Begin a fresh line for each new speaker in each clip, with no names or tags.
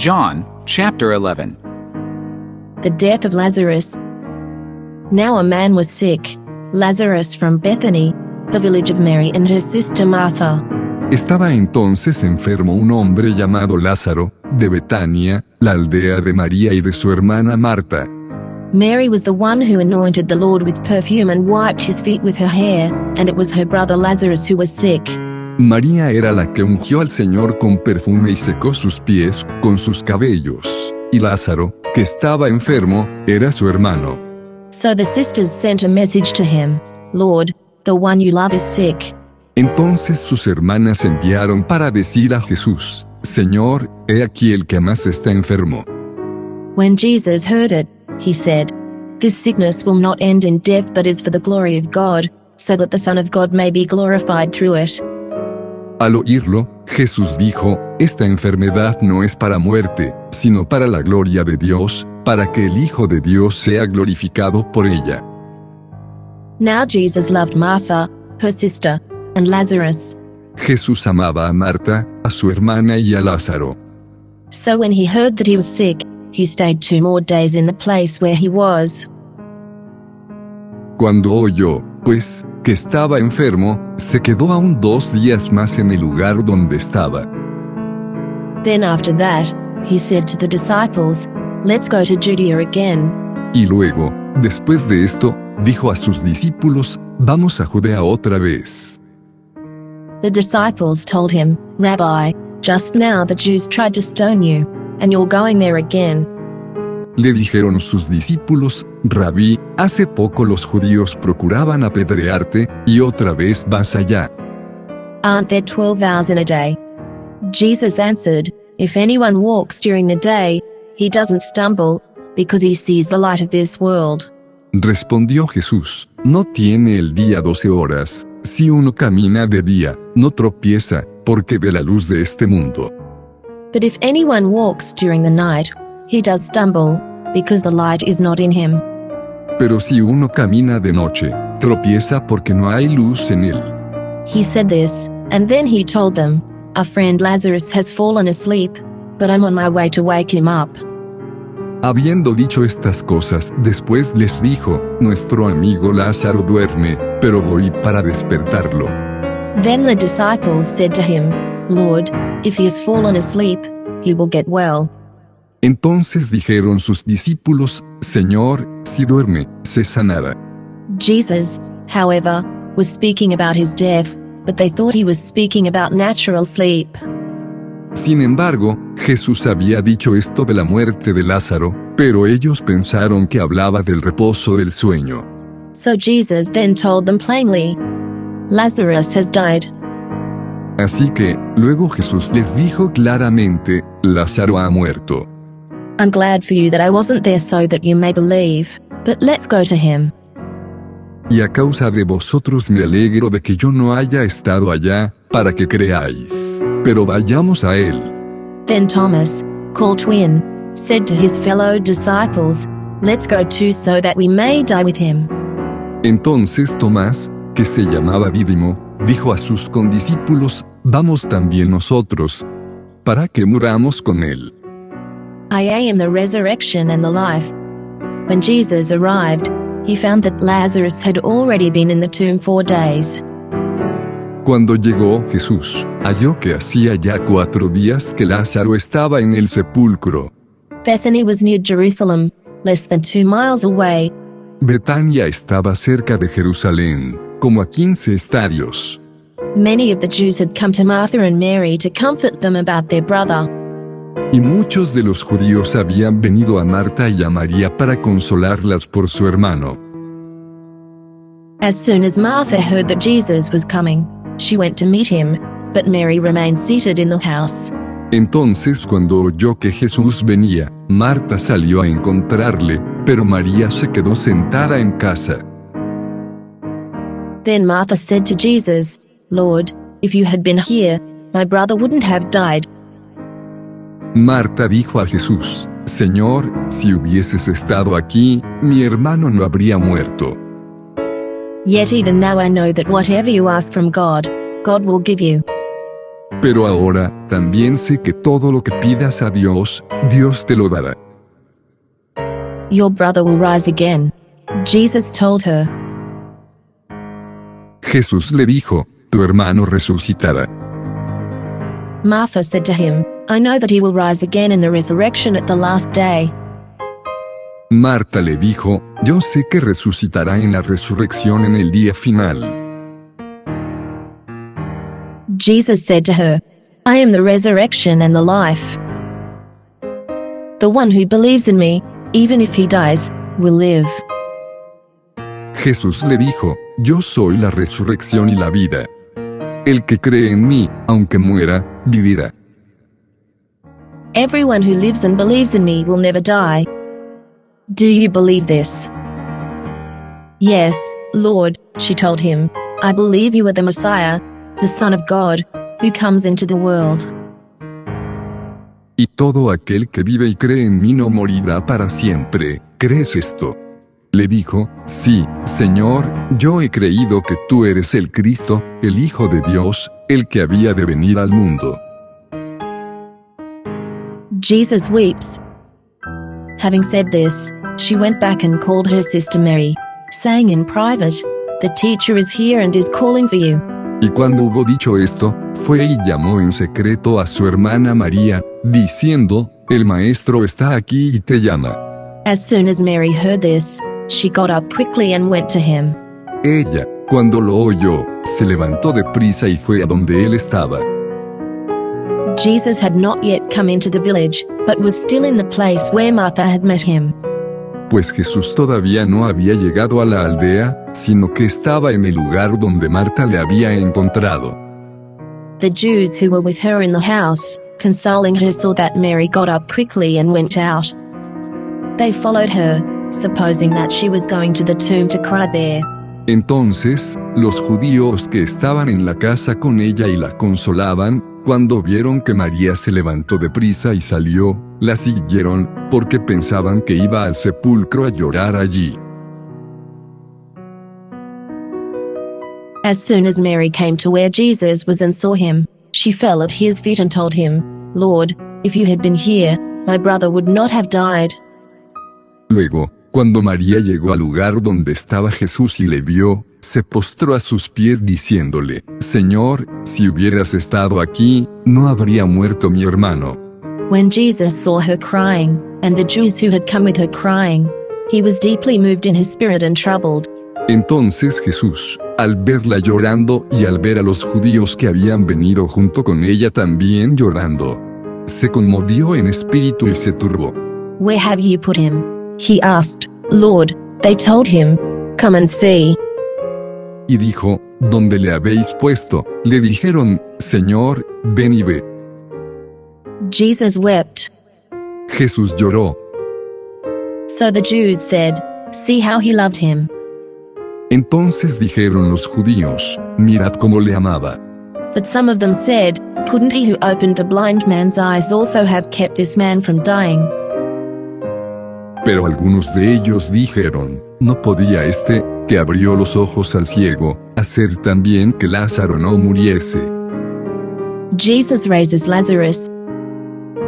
John chapter 11.
The death of Lazarus. Now a man was sick, Lazarus from Bethany, the village of Mary and her sister Martha.
Estaba entonces enfermo un hombre llamado Lázaro, de Betania, la aldea de María y de su hermana Marta.
Mary was the one who anointed the Lord with perfume and wiped his feet with her hair, and it was her brother Lazarus who was sick.
María era la que ungió al Señor con perfume y secó sus pies con sus cabellos. Y Lázaro, que estaba enfermo, era su hermano.
So the sisters sent a message to him Lord, the one you love is sick.
Entonces sus hermanas enviaron para decir a Jesús, Señor, he aquí el que más está enfermo.
When Jesus heard it, he said, This sickness will not end in death but is for the glory of God, so that the Son of God may be glorified through it.
Al oírlo, Jesús dijo, Esta enfermedad no es para muerte, sino para la gloria de Dios, para que el Hijo de Dios sea glorificado por ella.
Now Jesus loved Martha, her sister, and Lazarus.
Jesús amaba a Marta, a su hermana y a Lázaro.
So when he heard that he was sick, he stayed two more days in the place where he was.
Cuando oyó, pues, que estaba enfermo, se quedó aún dos días más en el lugar donde estaba.
Then after that, he said to the disciples, Let's go to Judea again.
Y luego, después de esto, dijo a sus discípulos, Vamos a Judea otra vez.
The disciples told him, Rabbi, just now the Jews tried to stone you, and you're going there again.
Le dijeron sus discípulos, Rabí, hace poco los judíos procuraban apedrearte, y otra vez vas allá.
Aren't there twelve hours in a day? Jesus answered, If anyone walks during the day, he doesn't stumble, because he sees the light of this world.
Respondió Jesús, no tiene el día doce horas, si uno camina de día, no tropieza, porque ve la luz de este mundo.
But if anyone walks during the night, he does stumble, because the light is not in him.
Pero si uno camina de noche, tropieza porque no hay luz en él.
He said this, and then he told them, Our friend Lazarus has fallen asleep, but I'm on my way to wake him up.
Habiendo dicho estas cosas, después les dijo, Nuestro amigo Lázaro duerme, pero voy para despertarlo.
Then the disciples said to him, Lord, if he has fallen asleep, he will get well.
Entonces dijeron sus discípulos, Señor, si duerme, se sanará.
Jesus, however, was speaking about his death, but they thought he was speaking about natural sleep.
Sin embargo, Jesús había dicho esto de la muerte de Lázaro, pero ellos pensaron que hablaba del reposo del sueño.
So Jesus then told them plainly, Lazarus has died.
Así que, luego Jesús les dijo claramente, Lázaro ha muerto.
I'm glad for you that I wasn't there so that you may believe, but let's go to him.
Y a causa de vosotros me alegro de que yo no haya estado allá, para que creáis. Pero vayamos a él.
Then Thomas, called twin, said to his fellow disciples, Let's go too so that we may die with him.
Entonces Tomás, que se llamaba Dídimo, dijo a sus condiscípulos, Vamos también nosotros, para que muramos con él.
I am the resurrection and the life. When Jesus arrived, he found that Lazarus had already been in the tomb four days.
Cuando llegó Jesús, halló que hacía ya cuatro días que Lázaro estaba en el sepulcro.
Bethany was near Jerusalem, less than two miles away.
Betania estaba cerca de Jerusalén, como a quince estadios.
Many of the Jews had come to Martha and Mary to comfort them about their brother.
Y muchos de los judíos habían venido a Marta y a María para consolarlas por su hermano.
As soon as Martha heard that Jesus was coming, she went to meet him, but Mary remained seated in the house.
Entonces cuando oyó que Jesús venía, Marta salió a encontrarle, pero María se quedó sentada en casa.
Then Martha said to Jesus, Lord, if you had been here, my brother wouldn't have died.
Marta dijo a Jesús, Señor, si hubieses estado aquí, mi hermano no habría muerto.
Yet even now I know that whatever you ask from God, God will give you.
Pero ahora, también sé que todo lo que pidas a Dios, Dios te lo dará.
Your brother will rise again. Jesus told her.
Jesús le dijo, tu hermano resucitará.
Martha said to him, I know that he will rise again in the resurrection at the last day.
Marta le dijo, yo sé que resucitará en la resurrección en el día final.
Jesus said to her, I am the resurrection and the life. The one who believes in me, even if he dies, will live.
Jesús le dijo, yo soy la resurrección y la vida. El que cree en mí, aunque muera, vivirá.
Everyone who lives and believes in me will never die. Do you believe this? Yes, Lord, she told him. I believe you are the Messiah, the Son of God, who comes into the world.
Y todo aquel que vive y cree en mí no morirá para siempre. ¿Crees esto? Le dijo, sí, Señor, yo he creído que tú eres el Cristo, el Hijo de Dios, el que había de venir al mundo.
Jesus weeps. Having said this, she went back and called her sister Mary, saying in private, The teacher is here and is calling for you.
Y cuando hubo dicho esto, fue y llamó en secreto a su hermana María, diciendo, El maestro está aquí y te llama.
As soon as Mary heard this, she got up quickly and went to him.
Ella, cuando lo oyó, se levantó de prisa y fue a donde él estaba.
Jesus had not yet come into the village, but was still in the place where Martha had met him.
Pues Jesús todavía no había llegado a la aldea, sino que estaba en el lugar donde Marta le había encontrado.
The Jews who were with her in the house, consoling her, saw that Mary got up quickly and went out. They followed her, supposing that she was going to the tomb to cry there.
Entonces, los judíos que estaban en la casa con ella y la consolaban, cuando vieron que María se levantó de prisa y salió, la siguieron, porque pensaban que iba al sepulcro a llorar allí.
As soon as Mary came to where Jesus was and saw him, she fell at his feet and told him, Lord, if you had been here, my brother would not have died.
Luego, cuando María llegó al lugar donde estaba Jesús y le vio, se postró a sus pies diciéndole, Señor, si hubieras estado aquí, no habría muerto mi hermano.
When Jesus saw her crying, and the Jews who had come with her crying, he was deeply moved in his spirit and troubled.
Entonces Jesús, al verla llorando y al ver a los judíos que habían venido junto con ella también llorando, se conmovió en espíritu y se turbó.
Where have you put him? He asked. Lord, they told him, Come and see.
Y dijo, ¿Dónde le habéis puesto? Le dijeron, Señor, ven y ve.
Jesus wept.
Jesús lloró.
So the Jews said, See how he loved him.
Entonces dijeron los judíos, mirad cómo le amaba.
But some of them said, Couldn't he who opened the blind man's eyes also have kept this man from dying?
Pero algunos de ellos dijeron, ¿no podía este, que abrió los ojos al ciego, hacer también que Lázaro no muriese?
Jesus raises Lazarus.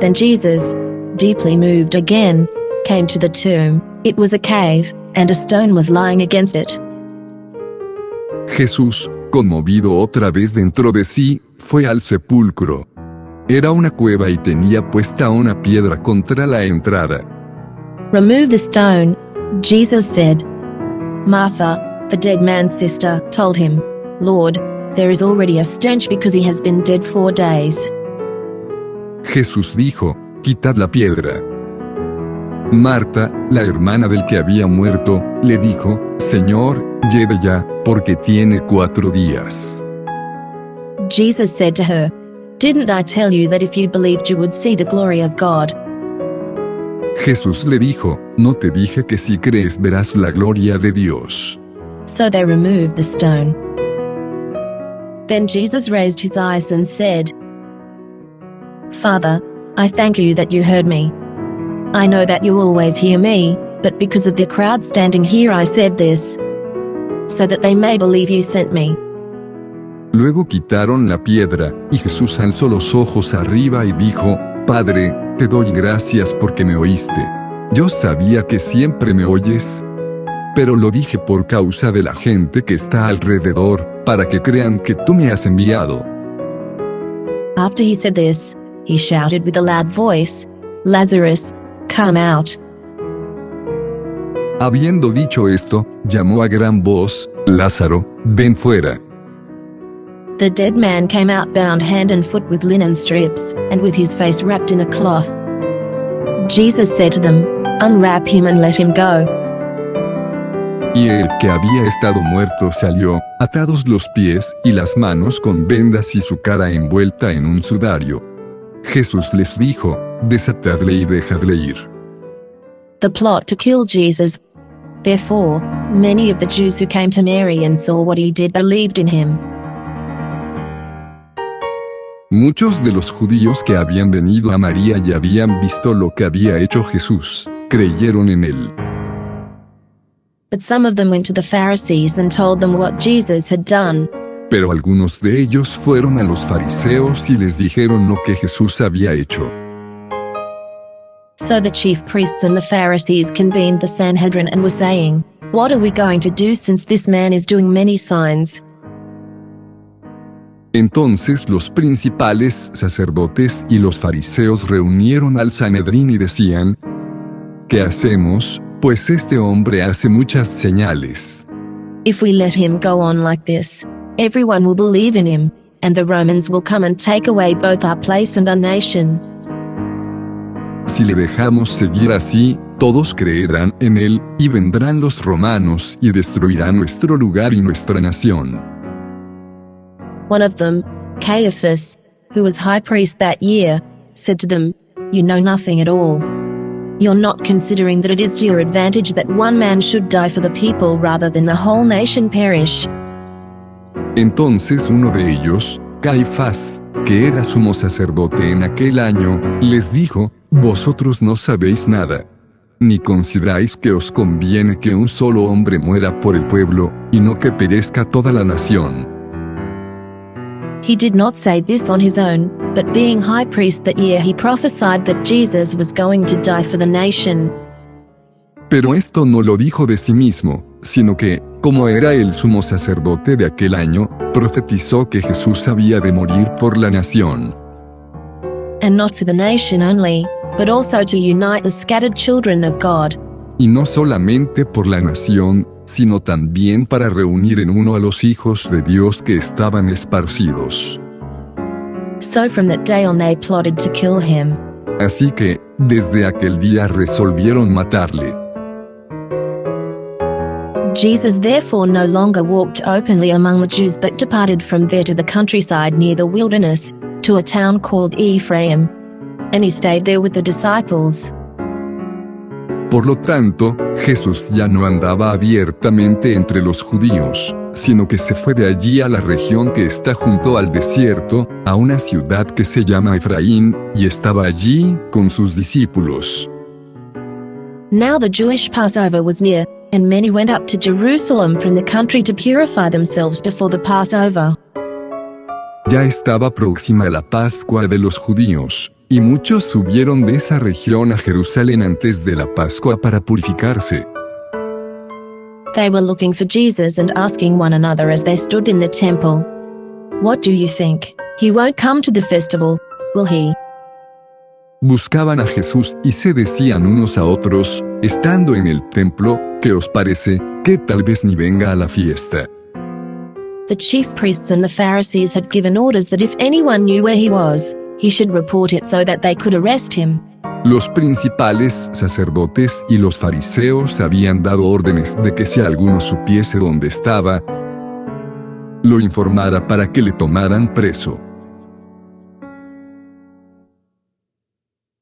Then Jesus, deeply moved again, came to the tomb. It was a cave, and a stone was lying against it.
Jesús, conmovido otra vez dentro de sí, fue al sepulcro. Era una cueva y tenía puesta una piedra contra la entrada.
Remove the stone, Jesus said. Martha, the dead man's sister, told him, Lord, there is already a stench because he has been dead four days.
Jesús dijo, quitad la piedra. Marta, la hermana del que había muerto, le dijo, Señor, lleve ya, porque tiene cuatro días.
Jesus said to her, Didn't I tell you that if you believed you would see the glory of God?
Jesús le dijo, ¿no te dije que si crees verás la gloria de Dios?
So they removed the stone. Then Jesus raised his eyes and said, Father, I thank you that you heard me. I know that you always hear me, but because of the crowd standing here I said this, so that they may believe you sent me.
Luego quitaron la piedra, y Jesús alzó los ojos arriba y dijo, Padre, te doy gracias porque me oíste. Yo sabía que siempre me oyes, pero lo dije por causa de la gente que está alrededor, para que crean que tú me has enviado.
After he said this, he shouted with a loud voice, Lazarus, come out.
Habiendo dicho esto, llamó a gran voz, Lázaro, ven fuera.
The dead man came out bound hand and foot with linen strips, and with his face wrapped in a cloth. Jesus said to them, Unwrap him and let him go.
Y el que había estado muerto salió, atados los pies y las manos con vendas y su cara envuelta en un sudario. Jesús les dijo, desatadle y dejadle ir.
The plot to kill Jesus. Therefore, many of the Jews who came to Mary and saw what he did believed in him.
Muchos de los judíos que habían venido a María y habían visto lo que había hecho Jesús, creyeron en él.
But some of them went to the Pharisees and told them what Jesus had done.
Pero algunos de ellos fueron a los fariseos y les dijeron lo que Jesús había hecho.
So the chief priests and the Pharisees convened the Sanhedrin and were saying, What are we going to do since this man is doing many signs?
Entonces los principales sacerdotes y los fariseos reunieron al Sanedrín y decían, ¿Qué hacemos? Pues este hombre hace muchas señales.
If we let him go on like this, everyone will believe in him, and the Romans will come and take away both our place and our nation.
Si le dejamos seguir así, todos creerán en él, y vendrán los romanos y destruirán nuestro lugar y nuestra nación.
One of them, Caiaphas, who was high priest that year, said to them, You know nothing at all. You're not considering that it is to your advantage that one man should die for the people rather than the whole nation perish.
Entonces uno de ellos, Caifás, que era sumo sacerdote en aquel año, les dijo, Vosotros no sabéis nada. Ni consideráis que os conviene que un solo hombre muera por el pueblo, y no que perezca toda la nación.
He did not say this on his own, but being high priest that year he prophesied that Jesus was going to die for the nation.
Pero esto no lo dijo de sí mismo, sino que, como era el sumo sacerdote de aquel año, profetizó que Jesús había de morir por la nación.
And not for the nation only, but also to unite the scattered children of God.
Y no solamente por la nación, sino también para reunir en uno a los hijos de Dios que estaban esparcidos.
So from that day on they plotted to kill him.
Así que, desde aquel día resolvieron matarle.
Jesus therefore no longer walked openly among the Jews but departed from there to the countryside near the wilderness, to a town called Ephraim. And he stayed there with the disciples.
Por lo tanto, Jesús ya no andaba abiertamente entre los judíos, sino que se fue de allí a la región que está junto al desierto, a una ciudad que se llama Efraín, y estaba allí con sus discípulos.
Now the Jewish Passover was near, and many went up to Jerusalem from the country to purify themselves before the Passover.
Ya estaba próxima la Pascua de los judíos, y muchos subieron de esa región a Jerusalén antes de la Pascua para purificarse.
They were looking for Jesus and asking one another as they stood in the temple, What do you think? He won't come to the festival, will he?
Buscaban a Jesús y se decían unos a otros, estando en el templo, ¿qué os parece? Que tal vez ni venga a la fiesta.
The chief priests and the Pharisees had given orders that if anyone knew where he was, he should report it so that they could arrest him.
Los principales sacerdotes y los fariseos habían dado órdenes de que si alguno supiese dónde estaba, lo informara para que le tomaran preso.